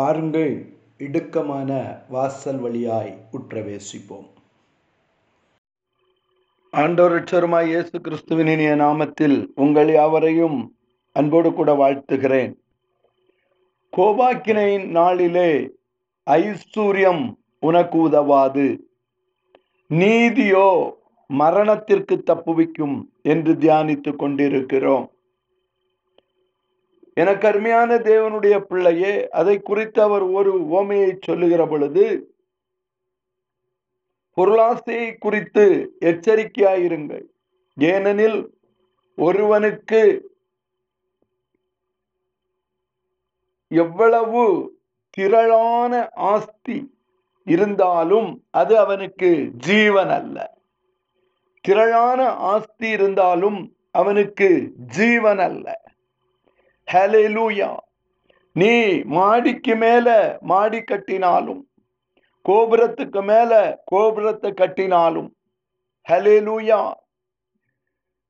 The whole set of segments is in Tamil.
பாருங்கள் இடுக்கமான வாசல் வழியாய் உற்றவேசிப்போம். ஆண்டோரட்சருமாய் இயேசு கிறிஸ்துவின் இனிய நாமத்தில் உங்கள் யாவரையும் அன்போடு கூட வாழ்த்துகிறேன். கோபாக்கினையின் நாளிலே ஐஸ்வர்யம் உனக்கு உதவாது. நீதியோ மரணத்திற்கு தப்புவிக்கும் என்று தியானித்துக் கொண்டிருக்கிறோம். எனக்கு அருமையான தேவனுடைய பிள்ளையே அதை குறித்து அவர் ஒரு ஓமையை சொல்லுகிற பொழுது பொருளாசையை குறித்து எச்சரிக்கையாயிருங்கள். ஏனெனில் ஒருவனுக்கு எவ்வளவு திரளான ஆஸ்தி இருந்தாலும் அது அவனுக்கு ஜீவன் அல்ல திரளான ஆஸ்தி இருந்தாலும் அவனுக்கு ஜீவன் அல்ல ஹலெலூயா நீ மாடிக்கு மேல மாடி கட்டினாலும் கோபுரத்துக்கு மேல கோபுரத்தை கட்டினாலும் ஹலேலூயா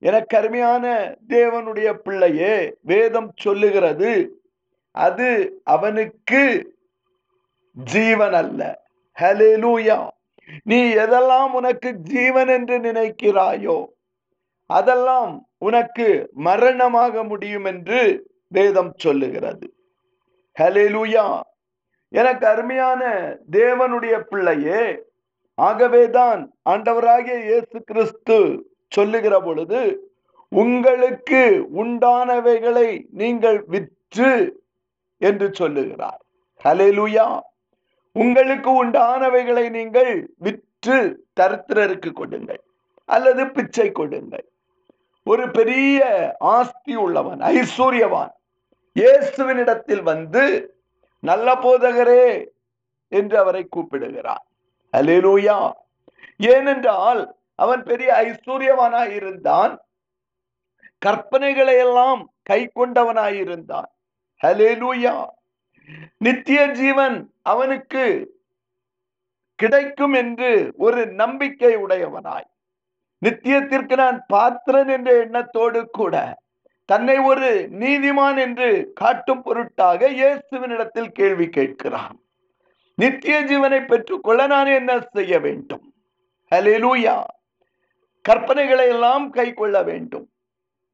எனக்கு அருமையான தேவனுடைய பிள்ளையே வேதம் சொல்லுகிறது அது அவனுக்கு ஜீவன் அல்ல ஹலேலூயா நீ எதெல்லாம் உனக்கு ஜீவன் என்று நினைக்கிறாயோ அதெல்லாம் உனக்கு மரணமாக முடியும் என்று வேதம் சொல்லுகிறது. ஹலேலூயா எனக்கு அருமையான தேவனுடைய பிள்ளையே ஆகவேதான் ஆண்டவராகிய இயேசு கிறிஸ்து சொல்லுகிற பொழுது உங்களுக்கு உண்டானவைகளை நீங்கள் விற்று என்று சொல்லுகிறார். ஹலேலூயா உங்களுக்கு உண்டானவைகளை நீங்கள் விற்று தரித்திரருக்கு கொடுங்கள் அல்லது பிச்சை கொடுங்கள். ஒரு பெரிய ஆஸ்தி உள்ளவன் ஐஸ்வர்யவான் இயேசுவினிடத்தில் வந்து நல்ல போதகரே என்று அவரை கூப்பிடுகிறார். அலேலூயா ஏனென்றால் அவன் பெரிய ஐஸ்வர்யவனாய் இருந்தான். கற்பனைகளை எல்லாம் கை கொண்டவனாயிருந்தான் ஹலேலூயா நித்திய ஜீவன் அவனுக்கு கிடைக்கும் என்று ஒரு நம்பிக்கை உடையவனாய். நித்தியத்திற்கு நான் பாத்திரன் என்ற எண்ணத்தோடு கூட தன்னை ஒரு நீதிமான் என்று காட்டும் பொருட்டாக இயேசுவினிடத்தில் கேள்வி கேட்கிறான். நித்திய ஜீவனை பெற்றுக்கொள்ள நான் என்ன செய்ய வேண்டும்? ஹலிலூயா கற்பனைகளை எல்லாம் கை கொள்ள வேண்டும்.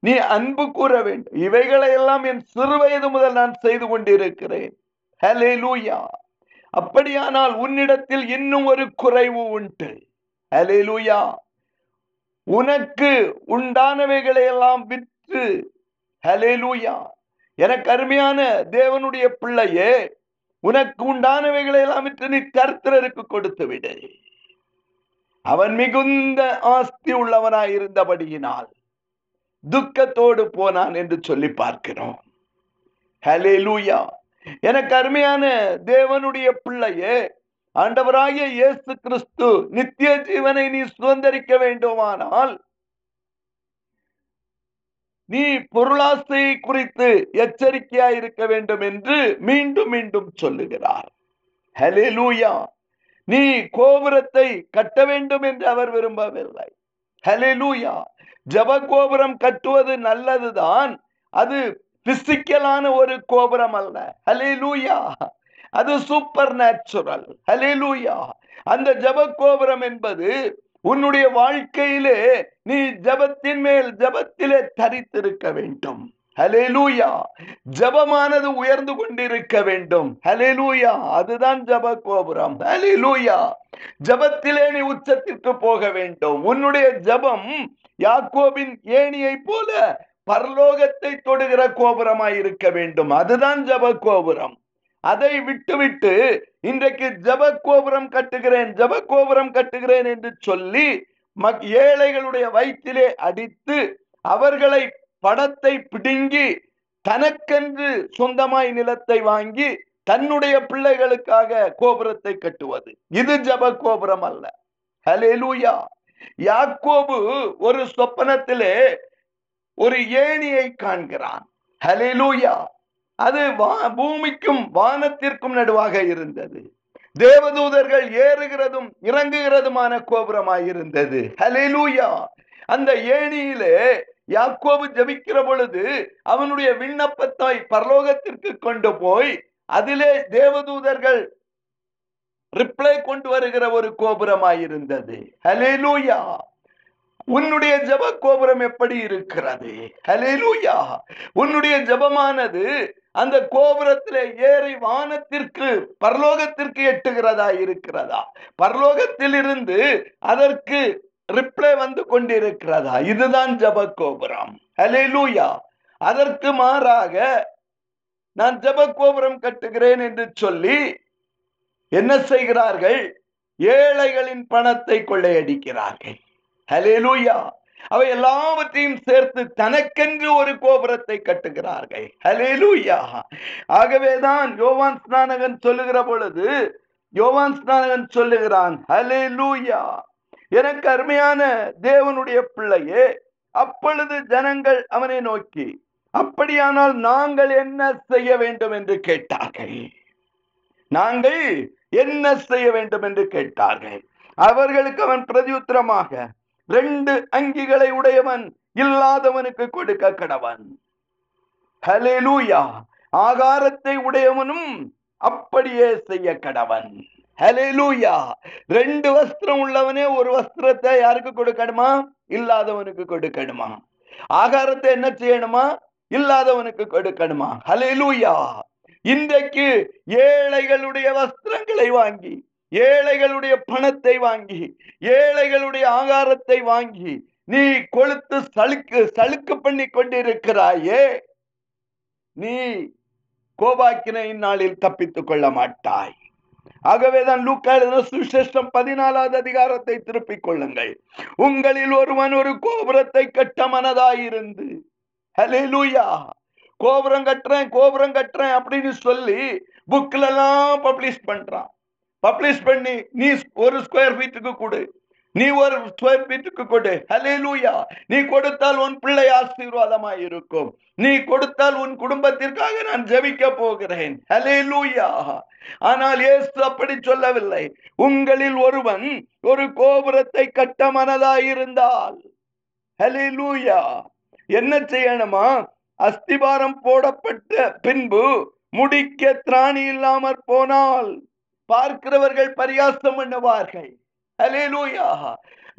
நீ அன்பு கூற வேண்டும். இவைகளை எல்லாம் என் சிறு வயது முதல் நான் செய்து கொண்டிருக்கிறேன். ஹலேலூயா அப்படியானால் உன்னிடத்தில் இன்னும் ஒரு குறைவு உண்டு. ஹலேலூயா உனக்கு உண்டானவைகளை எல்லாம் விற்று ஹலேலூயா எனக்கு அருமையான தேவனுடைய பிள்ளையே உனக்கு உண்டானவைகளை எல்லாம் நீ கர்த்தருக்கு கொடுத்து விடு. அவன் மிகுந்த ஆஸ்தி உள்ளவனாய் இருந்தபடியினால் துக்கத்தோடு போனான் என்று சொல்லி பார்க்கிறோம். ஹலே லூயா எனக்கு அருமையான தேவனுடைய பிள்ளையே ஆண்டவராகிய இயேசு கிறிஸ்து நித்திய ஜீவனை நீ சுதந்திரிக்க வேண்டுமானால் நீ பொருளாசை குறித்து எச்சரிக்கையா இருக்க வேண்டும் என்று மீண்டும் மீண்டும் சொல்லுகிறார். ஹலேலூயா நீ கோபுரத்தை கட்ட வேண்டும் என்று அவர் விரும்பவில்லை. ஹலேலூயா ஜப கோபுரம் கட்டுவது நல்லதுதான். அது பிசிக்கலான ஒரு கோபுரம் அல்ல. ஹலேலூயா அது சூப்பர் நேச்சுரல் ஹலேலூயா அந்த ஜப கோபுரம் என்பது உன்னுடைய வாழ்க்கையிலே நீ ஜபத்தின் மேல் ஜபத்திலே தரித்திருக்க வேண்டும். ஹலேலூயா ஜபமானது உயர்ந்து கொண்டிருக்க வேண்டும். ஹலேலூயா அதுதான் ஜப கோபுரம். ஹலேலூயா ஜபத்திலே நீ உச்சத்திற்கு போக வேண்டும். உன்னுடைய ஜபம் யாக்கோபின் ஏணியை போல பரலோகத்தை தொடுகிற கோபுரமாய் இருக்க வேண்டும். அதுதான் ஜப கோபுரம். அதை விட்டுவிட்டு இன்றைக்கு ஜப கோபுரம் கட்டுகிறேன் ஜப கோபுரம் கட்டுகிறேன் என்று சொல்லி ஏழைகளுடைய வயிற்றிலே அடித்து அவர்களை படத்தை பிடுங்கி தனக்கென்று சொந்தமாய் நிலத்தை வாங்கி தன்னுடைய பிள்ளைகளுக்காக கோபுரத்தை கட்டுவது. இது ஜப கோபுரம் அல்ல. ஹலேலூயா யாக்கோபு ஒரு சொப்பனத்திலே ஒரு ஏணியை காண்கிறான். ஹலேலூயா அது பூமிக்கும் வானத்திற்கும் நடுவாக இருந்தது. தேவதூதர்கள் ஏறுகிறதும் இறங்குகிறதுமான கோபுரமாய் இருந்தது ஹலேலூயா அந்த ஏணியிலே யாக்கோபு ஜபிக்கிற பொழுது அவனுடைய விண்ணப்பத்தை பரலோகத்திற்கு கொண்டு போய் அதிலே தேவதூதர்கள் ரிப்ளை கொண்டு வருகிற ஒரு கோபுரமாயிருந்தது. ஹலேலூயா உன்னுடைய ஜப கோபுரம் எப்படி இருக்கிறது? ஹலேலூயா உன்னுடைய ஜபமானது அந்த கோபுரத்திலே ஏறி வானத்திற்கு பரலோகத்திற்கு எட்டுகிறதா இருக்கிறதா? பரலோகத்தில் இருந்து அதற்கு ரிப்ளை வந்து கொண்டிருக்கிறதா? இதுதான் ஜப கோபுரம். ஹலேலூயா அதற்கு மாறாக நான் ஜப கோபுரம் கட்டுகிறேன் என்று சொல்லி என்ன செய்கிறார்கள்? ஏழைகளின் பணத்தை கொள்ளையடிக்கிறார்கள். ஹலேலூயா அவை எல்லாவற்றையும் சேர்த்து தனக்கென்று ஒரு கோபுரத்தை கட்டுகிறார்கள். ஹலேலூயா ஆகவேதான் யோவான் ஸ்நானகன் சொல்லுகிற பொழுது யோவான் ஸ்நானகன் சொல்லுகிறான் ஹலேலூயா எனக்கு அருமையான தேவனுடைய பிள்ளையே அப்பொழுது ஜனங்கள் அவனை நோக்கி அப்படியானால் நாங்கள் என்ன செய்ய வேண்டும் என்று கேட்டார்கள். நாங்கள் என்ன செய்ய வேண்டும் என்று கேட்டார்கள். அவர்களுக்கு அவன் பிரதியுத்தரமாக ரெண்டு அங்கிகளை உடையவன் இல்லாதவனுக்கு கொடுக்க கடவன். ஹலெலூயா ஆகாரத்தை உடையவனும் அப்படியே செய்ய கடவன். ஹலெலூயா ரெண்டு வஸ்திரம் உள்ளவனே ஒரு வஸ்திரத்தை யாருக்கு கொடுக்கணுமா? இல்லாதவனுக்கு கொடுக்கணுமா? ஆகாரத்தை என்ன செய்யணுமா? இல்லாதவனுக்கு கொடுக்கணுமா? ஹலெலூயா இன்றைக்கு ஏழைகளுடைய வஸ்திரங்களை வாங்கி ஏழைகளுடைய பணத்தை வாங்கி ஏழைகளுடைய ஆகாரத்தை வாங்கி நீ கொளுத்து சலுக்கு சலுக்கு பண்ணி கொண்டிருக்கிறாயே நீ கோபாக்கினை இந்நாளில் தப்பித்துக் கொள்ள மாட்டாய். ஆகவேதான் லூக்கா எழுதின பதினாலாவது அதிகாரத்தை திருப்பிக் கொள்ளுங்கள். உங்களில் ஒருவன் ஒரு கோபுரத்தை கட்ட மனதாயிருந்து ஹலேலூயா கோபுரம் கட்டுறேன் கோபுரம் கட்டுறேன் அப்படின்னு சொல்லி புக்ல எல்லாம் பப்ளிஷ் பண்றான். பப்ளிஷ் பண்ணி நீ ஒரு ஸ்கொயர் ஃபீட்டுக்கு கொடு. நீ ஒரு ஸ்கொயர் ஃபீட்டுக்கு கொடு. ஹலே லூயா நீ கொடுத்தால் உன் பிள்ளை ஆசீர்வாதமாய் இருக்கும். நீ கொடுத்தால் உன் குடும்பத்திற்காக நான் ஜெபிக்க போகிறேன். ஹலேலூயா ஆனால் இயேசு அப்படி சொல்லவில்லை. உங்களில் ஒருவன் ஒரு கோபுரத்தை கட்ட மனதாயிருந்தால் ஹலே லூயா என்ன செய்யணுமா? அஸ்திபாரம் போடப்பட்ட பின்பு முடிக்க திராணி இல்லாமற் போனால். பார்க்கிறவர்கள் பரியாசம் பண்ணுவார்கள். ஹலேலூயா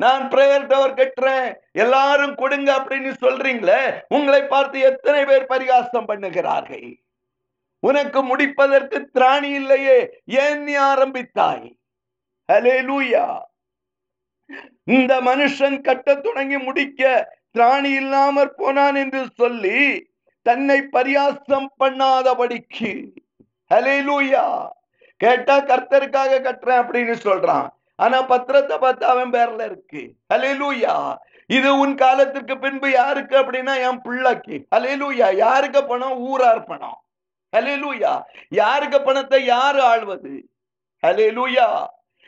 நான் பிரேயர் டவர் கட்டுறேன். எல்லாரும் கொடுங்க அப்படின்னு சொல்றீங்களே உங்களை பார்த்து எத்தனை பேர் பரிகாசம் பண்ணுகிறார்கள்? உனக்கு முடிப்பதற்கு திராணி இல்லையே ஏன் நீ ஆரம்பித்தாய்? ஹலேலூயா இந்த மனுஷன் கட்ட தொடங்கி முடிக்க திராணி இல்லாமற் போனான் என்று சொல்லி தன்னை பரியாசம் பண்ணாதபடிக்கு. ஹலேலூயா கேட்டா கர்த்தருக்காக கட்டுறேன் அப்படின்னு சொல்றான். ஆனா பத்திரத்தை பார்த்து அவன் பேர்ல இருக்கு. ஹலேலூயா இது உன் காலத்திற்கு பின்பு யாருக்கு அப்படின்னா என் பிள்ளைக்கு. ஹலேலூயா யாருக்கு பணம்? ஊரார் பணம். ஹலேலூயா யாருக்கு பணத்தை யாரு ஆள்வது? ஹலேலூயா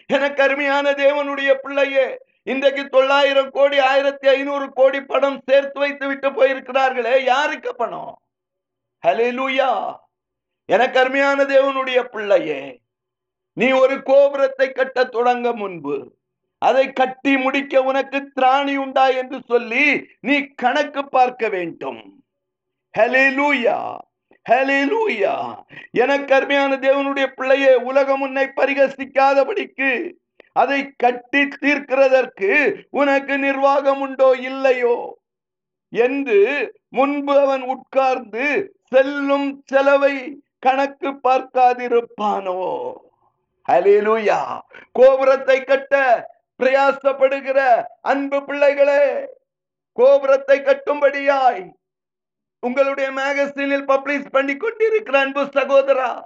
எனக்கு அருமையான தேவனுடைய பிள்ளையே இன்றைக்கு தொள்ளாயிரம் கோடி ஆயிரத்தி ஐநூறு கோடி பணம் சேர்த்து வைத்து விட்டு போயிருக்கிறார்களே யாருக்கு பணம்? ஹலேலூயா எனக்கு அருமையான தேவனுடைய பிள்ளையே நீ ஒரு கோபுரத்தை கட்ட தொடங்க முன்பு அதை கட்டி முடிக்க உனக்கு திராணி உண்டா என்று சொல்லி நீ கணக்கு பார்க்க வேண்டும். ஹலிலூயா ஹலிலூயா எனக்கு அருமையான தேவனுடைய பிள்ளையே உலகம் உன்னை பரிகசிக்காதபடிக்கு அதை கட்டி தீர்க்கிறதற்கு உனக்கு நிர்வாகம் உண்டோ இல்லையோ என்று முன்பு அவன் உட்கார்ந்து செல்லும் செலவை கணக்கு பார்க்காதிருப்பானோ? ஹலேலூயா கோபுரத்தை கட்ட பிரயாசப்படுகிற அன்பு பிள்ளைகளே கோபுரத்தை கட்டும்படியாய் உங்களுடைய மேகசினில் பப்ளிஷ் பண்ணி கொண்டிருக்கிற அன்பு சகோதரா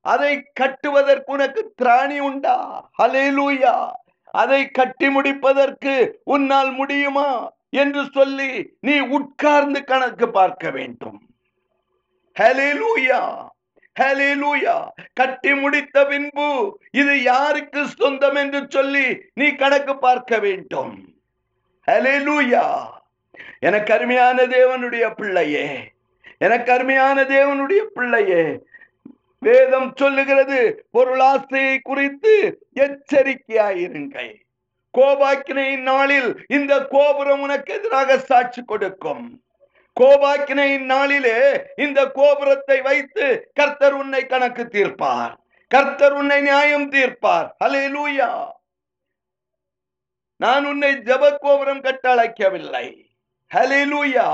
அதை கட்டுவதற்கு உனக்கு திராணி உண்டா? ஹலேலூயா அதை கட்டி முடிப்பதற்கு உன்னால் முடியுமா? என்று சொல்லி நீ உட்கார்ந்து கணக்கு பார்க்க வேண்டும். ஹலேலூயா ஹலேலூயா கட்டி முடித்த பின்பு இது யாருக்கு சொந்தம் என்று சொல்லி நீ கணக்கு பார்க்க வேண்டும். ஹலேலூயா எனக்கு அருமையான தேவனுடைய பிள்ளையே எனக்கு அருமையான தேவனுடைய பிள்ளையே வேதம் சொல்லுகிறது பொருளாசையை குறித்து எச்சரிக்கையாயிருங்கள். கோபாக்கினையின் நாளில் இந்த கோபுரம் உனக்கு எதிராக சாட்சி கொடுக்கும். கோபாக்கினையின் நாளிலே இந்த கோபுரத்தை வைத்து கர்த்தர் உன்னை கணக்கு தீர்ப்பார். கர்த்தர் உன்னை நியாயம் தீர்ப்பார். ஹalleluya நான் உன்னை ஜெப கோபுரம் கட்ட அழைக்கவில்லை. லூயா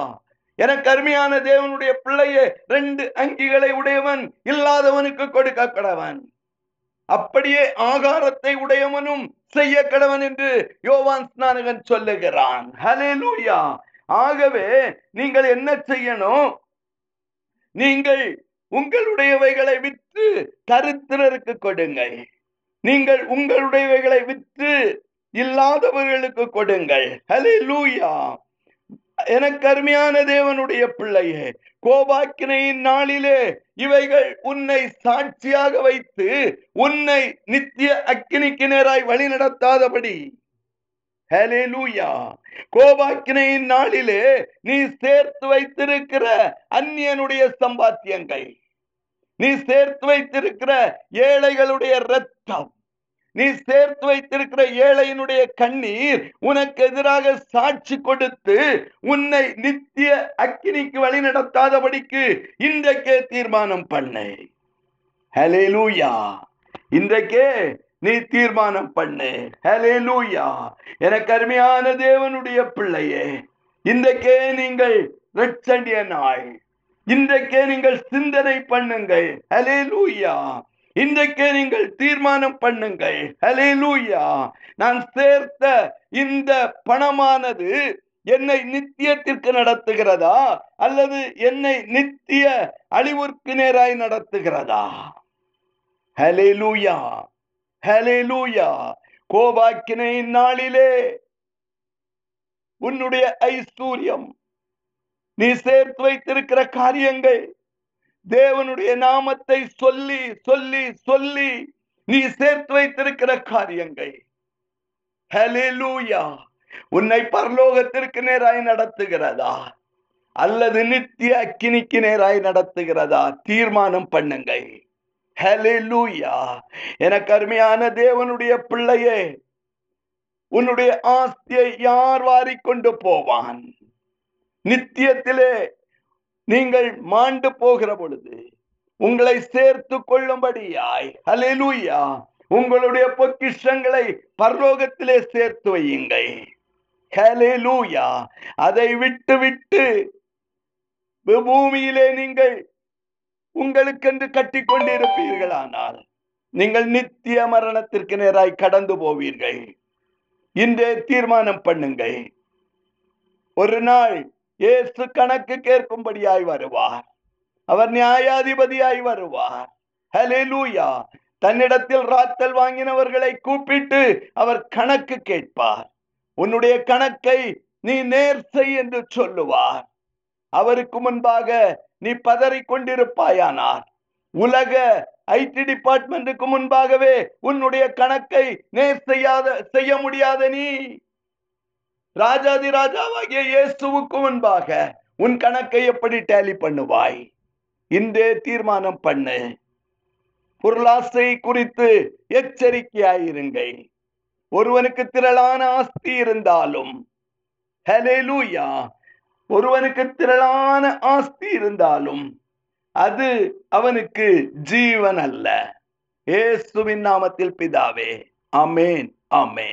எனக்கு அருமையான தேவனுடைய பிள்ளையே ரெண்டு அங்கிகளை உடையவன் இல்லாதவனுக்கு கொடுக்க கடவன். அப்படியே ஆகாரத்தை உடையவனும் செய்ய கடவன் என்று யோவான் ஸ்நானகன் சொல்லுகிறான். ஹலே லூயா ஆகவே நீங்கள் என்ன செய்யணும்? நீங்கள் உங்களுடையவைகளை விற்று தரித்திரருக்கு கொடுங்கள். நீங்கள் உங்களுடையவைகளை விற்று இல்லாதவர்களுக்கு கொடுங்கள். ஹalleluya எனக்கு அருமையான தேவனுடைய பிள்ளையே கோபாக்கினையின் நாளிலே இவைகள் உன்னை சாட்சியாக வைத்து உன்னை நித்திய அக்கினிக்கு நேராய் வழி நடத்தாதபடி கோபாக்கினையின் நாளிலே நீ சேர்த்து வைத்திருக்கிற அந்நியனுடைய சம்பாத்தியங்கள். நீ சேர்த்து வைத்திருக்கிற ஏழைகளுடைய ரத்தம் நீ சேர்த்து வைத்திருக்கிற ஏழையினுடைய கண்ணீர் உனக்கு எதிராக சாட்சி கொடுத்து உன்னை நித்திய அக்கினிக்கு வழி நடத்தாதபடிக்கு இன்றைக்கே தீர்மானம் பண்ணு. ஹalleluya. இன்றைக்கே நீ தீர்மானம் பண்ணு. ஹலே லூயா எனக்கு அருமையான தேவனுடைய பிள்ளையே இன்றைக்கே நீங்கள் ரட்சண்டிய நாள் இன்றைக்கே நீங்கள் சிந்தனை பண்ணுங்கள். ஹalleluya இன்றைக்கே நீங்கள் தீர்மானம் பண்ணுங்கள். லூயா நான் சேர்த்த இந்த பணமானது என்னை நித்தியத்திற்கு நடத்துகிறதா? அல்லது என்னை நித்திய அழிவுக்கு நேராய் நடத்துகிறதா? ஹலே லூயா ஹalleluya கோபாக்கினை நாளிலே உன்னுடைய ஐஸ்வர்யம் நீ சேர்த்து வைத்திருக்கிற காரியங்கள். தேவனுடைய நாமத்தை சொல்லி சொல்லி சொல்லி நீ சேர்த்து வைத்திருக்கிற காரியங்கள். ஹalleluya உன்னை பரலோகத்திற்கு நேராய் நடத்துகிறதா? அல்லது நித்திய அக்கினிக்கு நேராய் நடத்துகிறதா? தீர்மானம் பண்ணுங்கள். எனக்கு அருமையான தேவனுடைய பிள்ளையே உன்னுடைய ஆஸ்தியை யார் வாரி கொண்டு போவான்? நித்தியத்திலே நீங்கள் மாண்டு போகிற பொழுது உங்களை சேர்த்து கொள்ளும்படியாய் ஹalleluya உங்களுடைய பொக்கிஷங்களை பரலோகத்திலே சேர்த்து வையுங்கள். ஹalleluya அதை விட்டு விட்டு பூமியிலே நீங்கள் உங்களுக்கென்று கட்டி கொண்டிருப்பீர்களானால் நீங்கள் நித்திய மரணத்திற்கு நேராய் கடந்து போவீர்கள். இன்றே தீர்மானம் பண்ணுங்கள். ஒரு நாள் இயேசு கணக்கு கேட்கும்படியாய் வருவார். அவர் நியாயாதிபதியாய் வருவார். ஹalleluya. தன்னிடத்தில் ராத்தல் வாங்கினவர்களை கூப்பிட்டு அவர் கணக்கு கேட்பார். உன்னுடைய கணக்கை நீ நேர் செய் என்று சொல்லுவார். அவருக்கு முன்பாக நீ பதறிக் கொண்டிருப்பாயானார் உலக ஐடி டிபார்ட்மெண்ட்டுக்கு முன்பாகவே உன்னுடைய கணக்கை நேர் செய்யாத செய்ய முடியாத நீ ராஜாதி ராஜாவாகிய இயேசுவுக்கு முன்பாக உன் கணக்கை எப்படி டேலி பண்ணுவாய்? இன்றே தீர்மானம் பண்ணு. பொருளாசை குறித்து எச்சரிக்கையாயிருங்க ஒருவனுக்கு திரளான ஆஸ்தி இருந்தாலும் ஹalleluya ஒருவனுக்கு திரளான ஆஸ்தி இருந்தாலும் அது அவனுக்கு ஜீவன் அல்ல ஏசுவின் நாமத்தில் பிதாவே அமேன் அமேன்